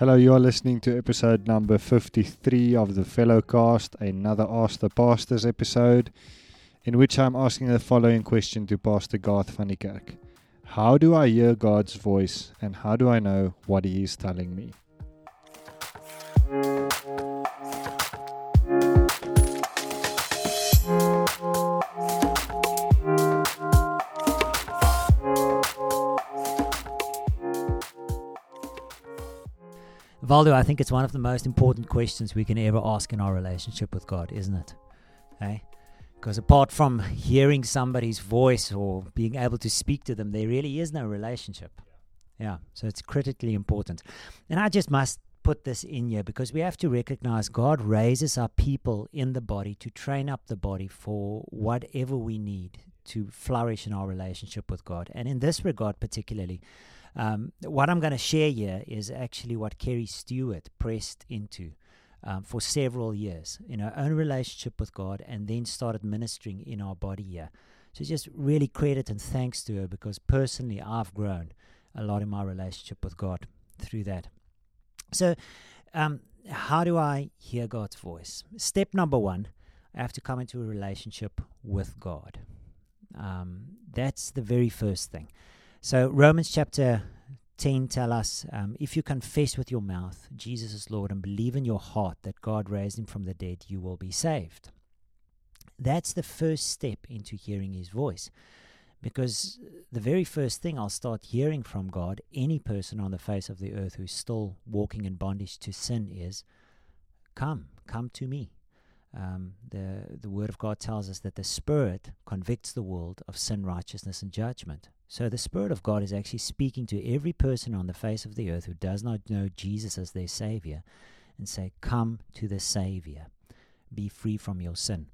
Hello, you are listening to episode number 53 of the Fellow Cast, another Ask the Pastors episode, in which I'm asking the following question to Pastor Garth van die Kerk. How do I hear God's voice and how do I know what He is telling me? Valdo, I think it's one of the most important questions we can ever ask in our relationship with God, isn't it? Hey? Because apart from hearing somebody's voice or being able to speak to them, there really is no relationship. Yeah, so it's critically important. And I just must put this in here because we have to recognize God raises our people in the body to train up the body for whatever we need to flourish in our relationship with God. And in this regard, particularly, um, what I'm going to share here is actually what Kerry Stewart pressed into um, for several years in her own relationship with God and then started ministering in our body here. So just really credit and thanks to her because personally I've grown a lot in my relationship with God through that. So, um, how do I hear God's voice? Step number one, I have to come into a relationship with God. Um, that's the very first thing. So Romans chapter 10 tell us um, if you confess with your mouth Jesus is Lord and believe in your heart that God raised him from the dead, you will be saved. That's the first step into hearing his voice. Because the very first thing I'll start hearing from God, any person on the face of the earth who's still walking in bondage to sin, is come, come to me. Um, the, the Word of God tells us that the Spirit convicts the world of sin, righteousness, and judgment. So the Spirit of God is actually speaking to every person on the face of the earth who does not know Jesus as their Savior and say, Come to the Savior. Be free from your sin.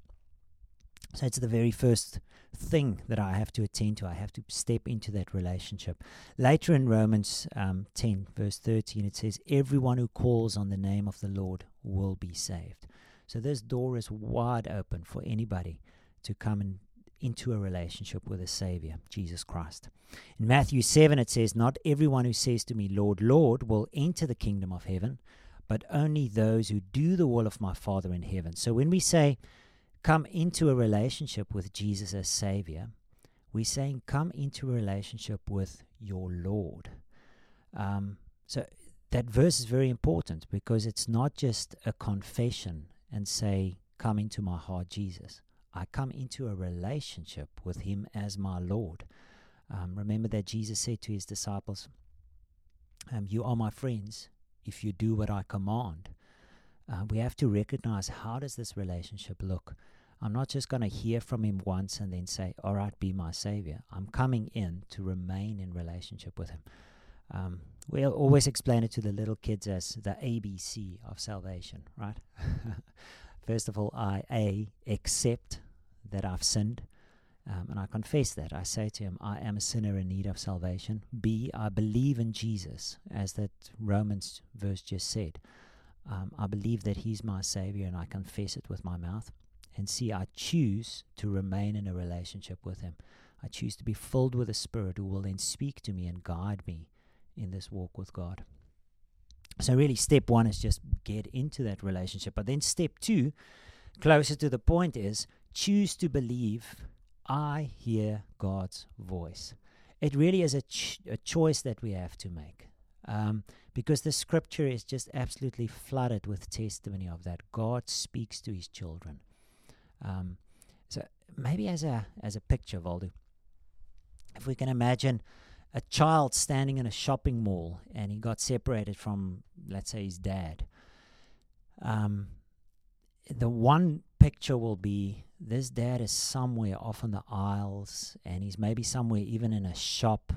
So it's the very first thing that I have to attend to. I have to step into that relationship. Later in Romans um, 10, verse 13, it says, Everyone who calls on the name of the Lord will be saved. So this door is wide open for anybody to come and into a relationship with a Savior, Jesus Christ. In Matthew 7, it says, Not everyone who says to me, Lord, Lord, will enter the kingdom of heaven, but only those who do the will of my Father in heaven. So when we say, Come into a relationship with Jesus as Savior, we're saying, Come into a relationship with your Lord. Um, so that verse is very important because it's not just a confession and say, Come into my heart, Jesus. I come into a relationship with Him as my Lord. Um, remember that Jesus said to His disciples, um, You are my friends if you do what I command. Uh, we have to recognize how does this relationship look? I'm not just going to hear from him once and then say, All right, be my savior. I'm coming in to remain in relationship with him. Um, we'll always explain it to the little kids as the ABC of salvation, right? First of all, I A, accept that I've sinned. Um, and I confess that. I say to him, I am a sinner in need of salvation. B, I believe in Jesus, as that Romans verse just said. Um, I believe that he's my Savior and I confess it with my mouth. And C, I choose to remain in a relationship with him. I choose to be filled with the Spirit who will then speak to me and guide me in this walk with God. So, really, step one is just get into that relationship. But then, step two, closer to the point, is choose to believe I hear God's voice. It really is a, ch- a choice that we have to make. Um, because the scripture is just absolutely flooded with testimony of that. God speaks to his children. Um, so maybe as a as a picture, Valdo, if we can imagine a child standing in a shopping mall and he got separated from, let's say, his dad. Um, the one picture will be this dad is somewhere off in the aisles and he's maybe somewhere even in a shop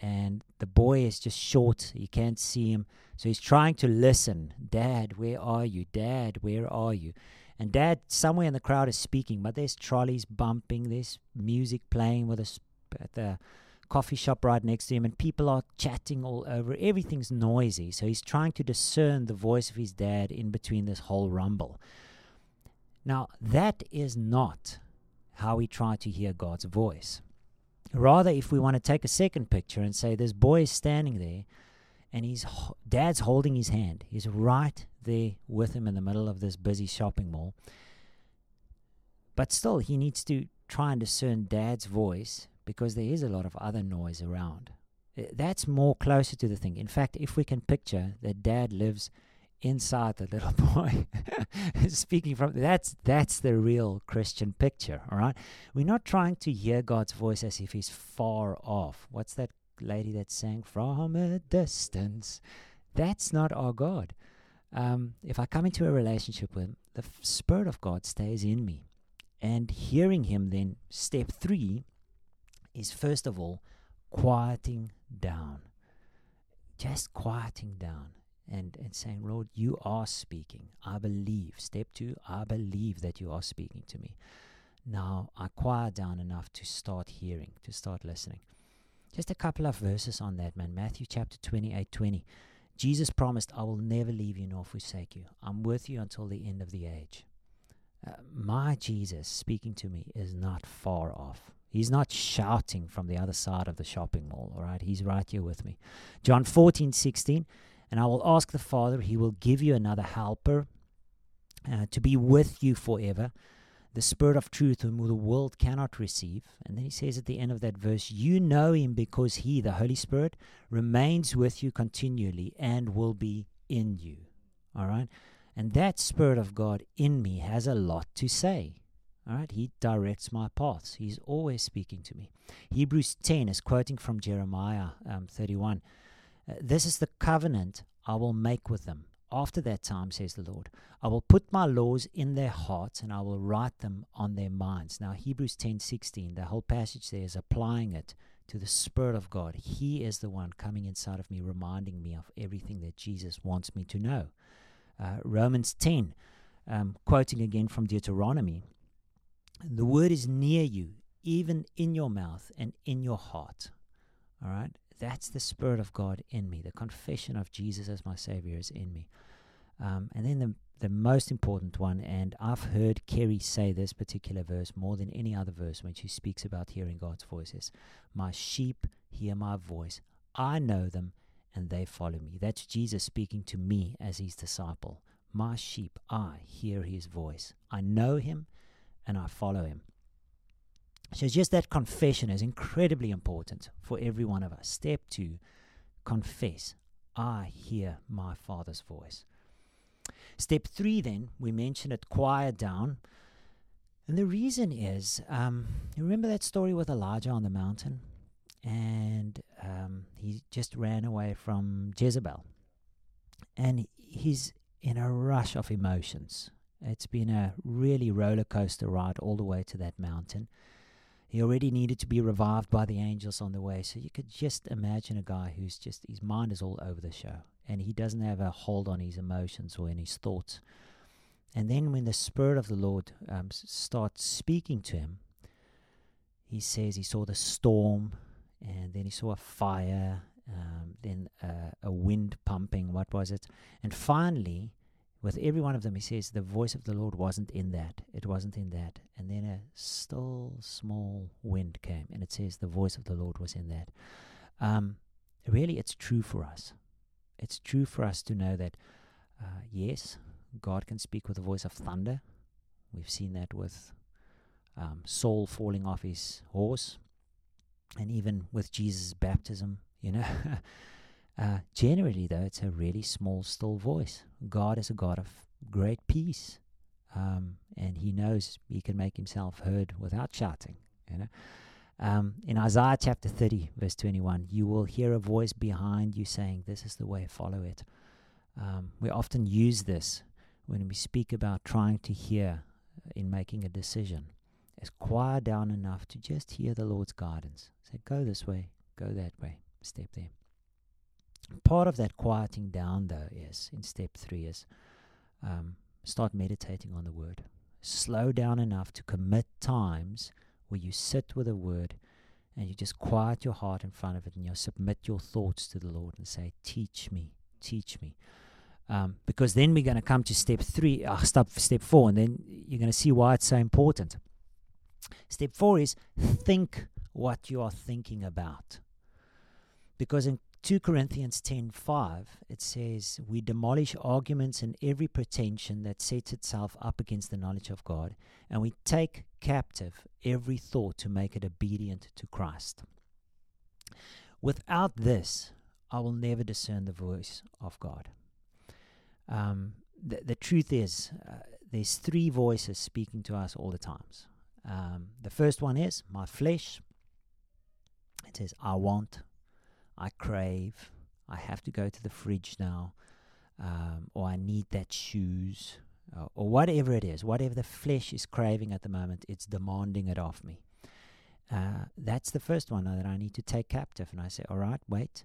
and the boy is just short. He can't see him. So he's trying to listen. Dad where are you? Dad where are you? And dad somewhere in the crowd is speaking but there's trolleys bumping. There's music playing with us at the coffee shop right next to him and people are chatting all over everything's noisy so he's trying to discern the voice of his dad in between this whole rumble now, that is not how we try to hear God's voice. Rather, if we want to take a second picture and say this boy is standing there and his dad's holding his hand. He's right there with him in the middle of this busy shopping mall. But still, he needs to try and discern dad's voice because there is a lot of other noise around. That's more closer to the thing. In fact, if we can picture that dad lives inside the little boy speaking from that's that's the real Christian picture, all right? We're not trying to hear God's voice as if he's far off. What's that lady that sang from a distance? That's not our God. Um, if I come into a relationship with him, the f- Spirit of God stays in me. And hearing him, then, step three is first of all quieting down. Just quieting down and, and saying, Lord, you are speaking. I believe. Step two, I believe that you are speaking to me. Now I quiet down enough to start hearing, to start listening. Just a couple of verses on that, man. Matthew chapter 28 20. Jesus promised, I will never leave you nor forsake you. I'm with you until the end of the age. Uh, my Jesus speaking to me is not far off. He's not shouting from the other side of the shopping mall, all right? He's right here with me. John 14, 16. And I will ask the Father, He will give you another helper uh, to be with you forever, the Spirit of truth, whom the world cannot receive. And then He says at the end of that verse, You know Him because He, the Holy Spirit, remains with you continually and will be in you. All right? And that Spirit of God in me has a lot to say. All right, he directs my paths. He's always speaking to me. Hebrews 10 is quoting from Jeremiah um, 31. Uh, this is the covenant I will make with them. After that time, says the Lord, I will put my laws in their hearts and I will write them on their minds. Now, Hebrews 10 16, the whole passage there is applying it to the Spirit of God. He is the one coming inside of me, reminding me of everything that Jesus wants me to know. Uh, Romans 10, um, quoting again from Deuteronomy, the word is near you, even in your mouth and in your heart. All right? That's the Spirit of God in me. The confession of Jesus as my Savior is in me. Um, and then the, the most important one, and I've heard Kerry say this particular verse more than any other verse when she speaks about hearing God's voices. My sheep hear my voice. I know them and they follow me. That's Jesus speaking to me as his disciple. My sheep, I hear his voice. I know him and I follow him. So just that confession is incredibly important for every one of us. Step two, confess. I hear my Father's voice. Step three, then, we mentioned it, quiet down. And the reason is, um, you remember that story with Elijah on the mountain? And um, he just ran away from Jezebel. And he's in a rush of emotions. It's been a really roller coaster ride all the way to that mountain. He already needed to be revived by the angels on the way. So you could just imagine a guy who's just, his mind is all over the show. And he doesn't have a hold on his emotions or in his thoughts. And then when the Spirit of the Lord um, starts speaking to him, he says he saw the storm, and then he saw a fire, um, then uh, a wind pumping. What was it? And finally, with every one of them, he says the voice of the Lord wasn't in that. It wasn't in that. And then a still small wind came, and it says the voice of the Lord was in that. Um, really, it's true for us. It's true for us to know that, uh, yes, God can speak with the voice of thunder. We've seen that with um, Saul falling off his horse, and even with Jesus' baptism, you know. Uh, generally, though, it's a really small, still voice. God is a God of great peace, um, and He knows He can make Himself heard without shouting. You know, um, in Isaiah chapter thirty, verse twenty-one, you will hear a voice behind you saying, "This is the way; follow it." Um, we often use this when we speak about trying to hear in making a decision. Is quiet down enough to just hear the Lord's guidance. Say, "Go this way, go that way, step there." Part of that quieting down though is in step three is um, start meditating on the word. Slow down enough to commit times where you sit with a word and you just quiet your heart in front of it and you submit your thoughts to the lord and say teach me teach me. Um, because then we're going to come to step three uh, step, step four and then you're going to see why it's so important. Step four is think what you are thinking about. Because in 2 Corinthians 10:5 it says we demolish arguments and every pretension that sets itself up against the knowledge of God and we take captive every thought to make it obedient to Christ. Without this, I will never discern the voice of God. Um, the, the truth is, uh, there's three voices speaking to us all the times. Um, the first one is my flesh. It says, I want, I crave, I have to go to the fridge now, um, or I need that shoes, uh, or whatever it is, whatever the flesh is craving at the moment, it's demanding it of me. Uh, that's the first one that I need to take captive. And I say, all right, wait,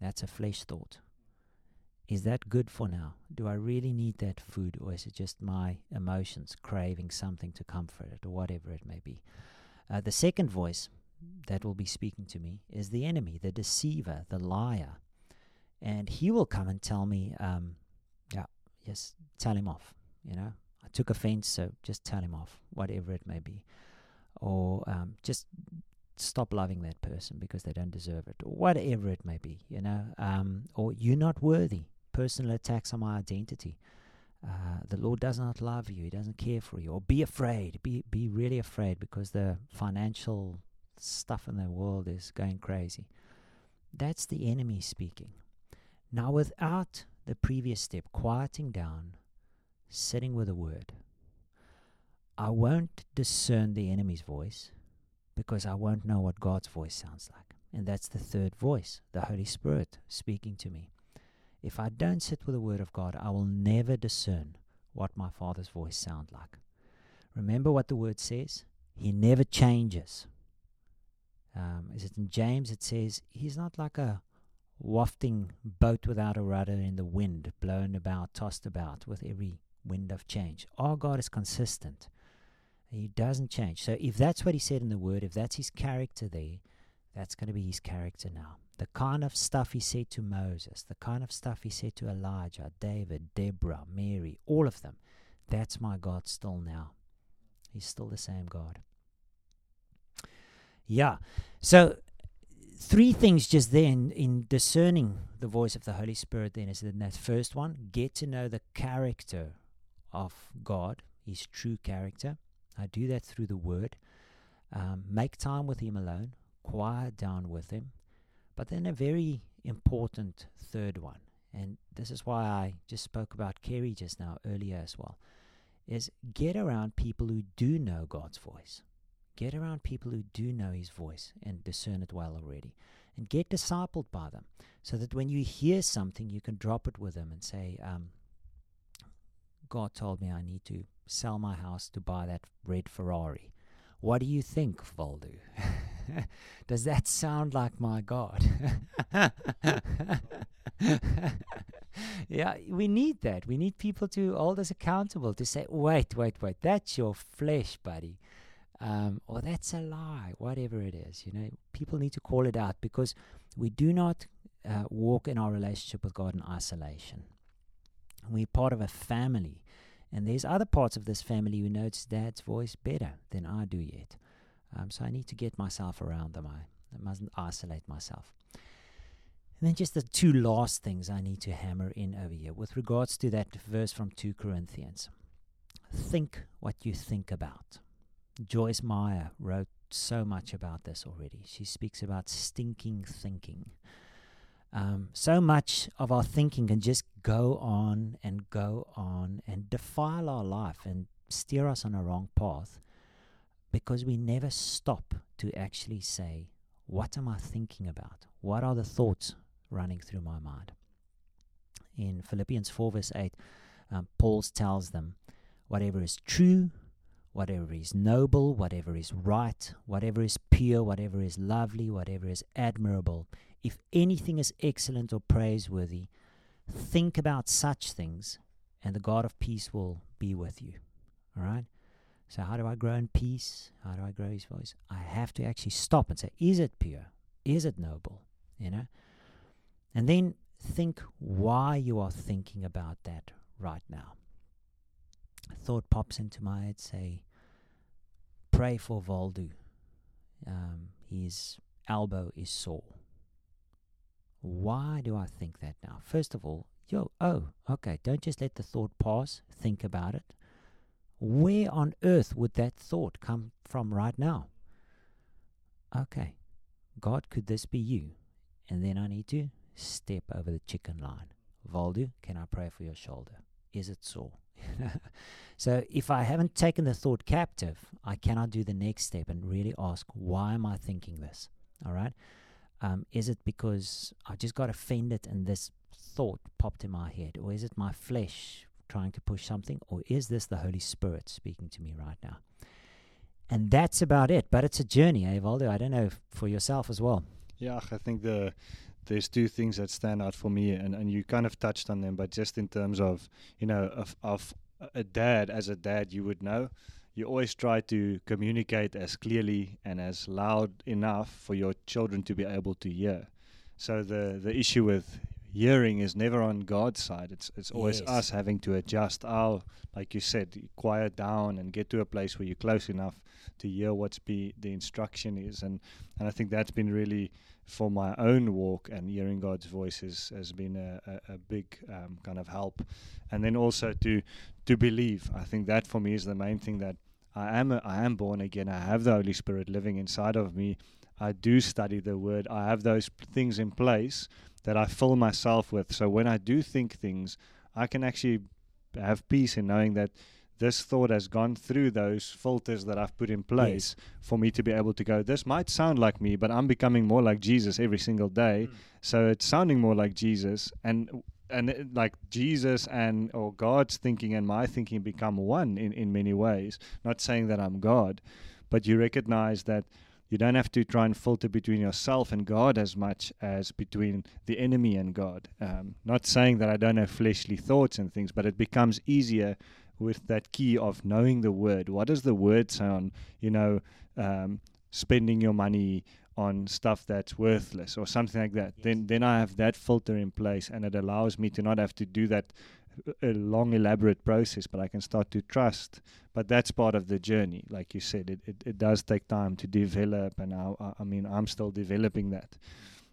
that's a flesh thought. Is that good for now? Do I really need that food, or is it just my emotions craving something to comfort it, or whatever it may be? Uh, the second voice that will be speaking to me is the enemy, the deceiver, the liar. And he will come and tell me, um, yeah, yes, tell him off. You know, I took offense, so just tell him off, whatever it may be. Or um, just stop loving that person because they don't deserve it, or whatever it may be, you know. Um, or you're not worthy. Personal attacks on my identity. Uh, the Lord does not love you. He doesn't care for you. Or be afraid. Be be really afraid because the financial stuff in the world is going crazy. That's the enemy speaking. Now, without the previous step, quieting down, sitting with a word, I won't discern the enemy's voice because I won't know what God's voice sounds like. And that's the third voice, the Holy Spirit speaking to me. If I don't sit with the Word of God, I will never discern what my Father's voice sounds like. Remember what the Word says? He never changes. Um, is it in James? It says, He's not like a wafting boat without a rudder in the wind, blown about, tossed about with every wind of change. Our God is consistent. He doesn't change. So if that's what he said in the word, if that's his character there, that's going to be his character now. The kind of stuff he said to Moses, the kind of stuff he said to Elijah, David, Deborah, Mary, all of them, that's my God still now. He's still the same God. Yeah. So three things just there in, in discerning the voice of the Holy Spirit then is in that first one, get to know the character of God, his true character. I do that through the Word. Um, make time with Him alone, quiet down with Him. But then a very important third one, and this is why I just spoke about Kerry just now earlier as well, is get around people who do know God's voice. Get around people who do know His voice and discern it well already. And get discipled by them so that when you hear something, you can drop it with them and say, um, God told me I need to sell my house to buy that red Ferrari. What do you think, Valdu? Does that sound like my God? yeah, we need that. We need people to hold us accountable to say, wait, wait, wait, that's your flesh, buddy. Um, or that's a lie, whatever it is. You know, people need to call it out because we do not uh, walk in our relationship with God in isolation. We're part of a family. And there's other parts of this family who knows dad's voice better than I do yet. Um, so I need to get myself around them. I, I mustn't isolate myself. And then just the two last things I need to hammer in over here with regards to that verse from 2 Corinthians. Think what you think about. Joyce Meyer wrote so much about this already. She speaks about stinking thinking. Um, so much of our thinking can just go on and go on and defile our life and steer us on a wrong path because we never stop to actually say, What am I thinking about? What are the thoughts running through my mind? In Philippians 4, verse 8, um, Paul tells them, Whatever is true, whatever is noble, whatever is right, whatever is pure, whatever is lovely, whatever is admirable, if anything is excellent or praiseworthy, think about such things, and the God of peace will be with you. All right? So, how do I grow in peace? How do I grow his voice? I have to actually stop and say, is it pure? Is it noble? You know? And then think why you are thinking about that right now. A thought pops into my head, say, pray for Valdu. Um, his elbow is sore. why do I think that now? First of all, yo, oh, okay, don't just let the thought pass, think about it. Where on earth would that thought come from right now? Okay, God, could this be you? And then I need to step over the chicken line. Valdu, can I pray for your shoulder? Is it sore? so if I haven't taken the thought captive, I cannot do the next step and really ask, why am I thinking this? All right. Um, is it because I just got offended and this thought popped in my head? Or is it my flesh trying to push something? Or is this the Holy Spirit speaking to me right now? And that's about it. But it's a journey, eh? I don't know for yourself as well. Yeah, I think the there's two things that stand out for me, and, and you kind of touched on them, but just in terms of you know of of a dad as a dad, you would know. You always try to communicate as clearly and as loud enough for your children to be able to hear. So the the issue with hearing is never on God's side. It's it's always Yes. us having to adjust our, like you said, quiet down and get to a place where you're close enough to hear what's be the instruction is. And and I think that's been really for my own walk and hearing God's voice is, has been a, a, a big um, kind of help. And then also to to believe. I think that for me is the main thing that I am a, I am born again. I have the Holy Spirit living inside of me. I do study the Word. I have those p- things in place that I fill myself with. So when I do think things, I can actually have peace in knowing that this thought has gone through those filters that I've put in place for me to be able to go, this might sound like me, but I'm becoming more like Jesus every single day. So it's sounding more like Jesus. And and it, like Jesus and or God's thinking and my thinking become one in, in many ways. Not saying that I'm God, but you recognize that you don't have to try and filter between yourself and God as much as between the enemy and God. Um, not saying that I don't have fleshly thoughts and things, but it becomes easier with that key of knowing the word. What does the word sound? you know, um, spending your money on stuff that's worthless or something like that? Then, then I have that filter in place, and it allows me to not have to do that a long elaborate process but i can start to trust but that's part of the journey like you said it, it, it does take time to develop and I- I mean i'm still developing that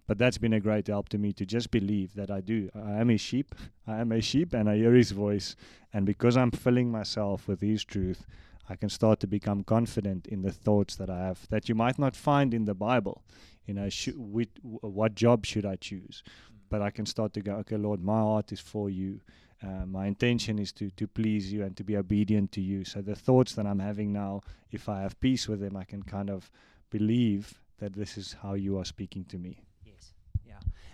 but that's been a great help to me to just believe that i do. I am a sheep. I am a sheep and i hear his voice. And because i'm filling myself with his truth i can start to become confident in the thoughts that i have that you might not find in the bible. You know with, what job should i choose? But i can start to go okay lord my heart is for you. Uh, my intention is to to please you and to be obedient to you. So the thoughts that I'm having now, if I have peace with them, I can kind of believe that this is how you are speaking to me.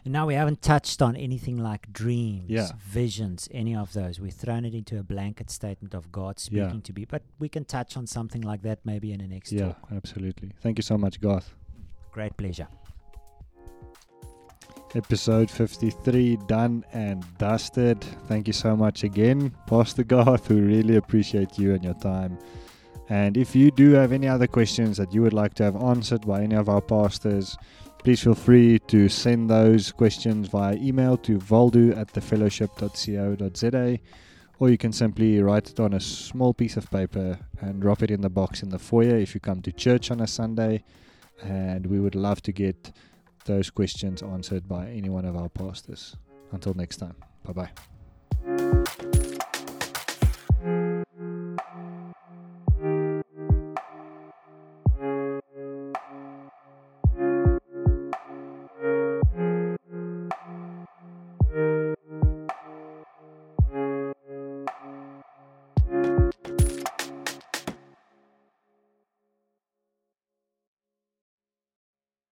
And now we haven't touched on anything like dreams, Yeah. visions, any of those. We've thrown it into a blanket statement of God speaking Yeah. to me. But we can touch on something like that maybe in the next yeah, talk. absolutely. Thank you so much, Garth. Great pleasure. Episode 53 done and dusted. Thank you so much again, Pastor Garth. We really appreciate you and your time. And if you do have any other questions that you would like to have answered by any of our pastors, please feel free to send those questions via email to valdu at thefellowship.co.za or you can simply write it on a small piece of paper and drop it in the box in the foyer if you come to church on a Sunday. And we would love to get those questions answered by any one of our pastors. Until next time, bye bye.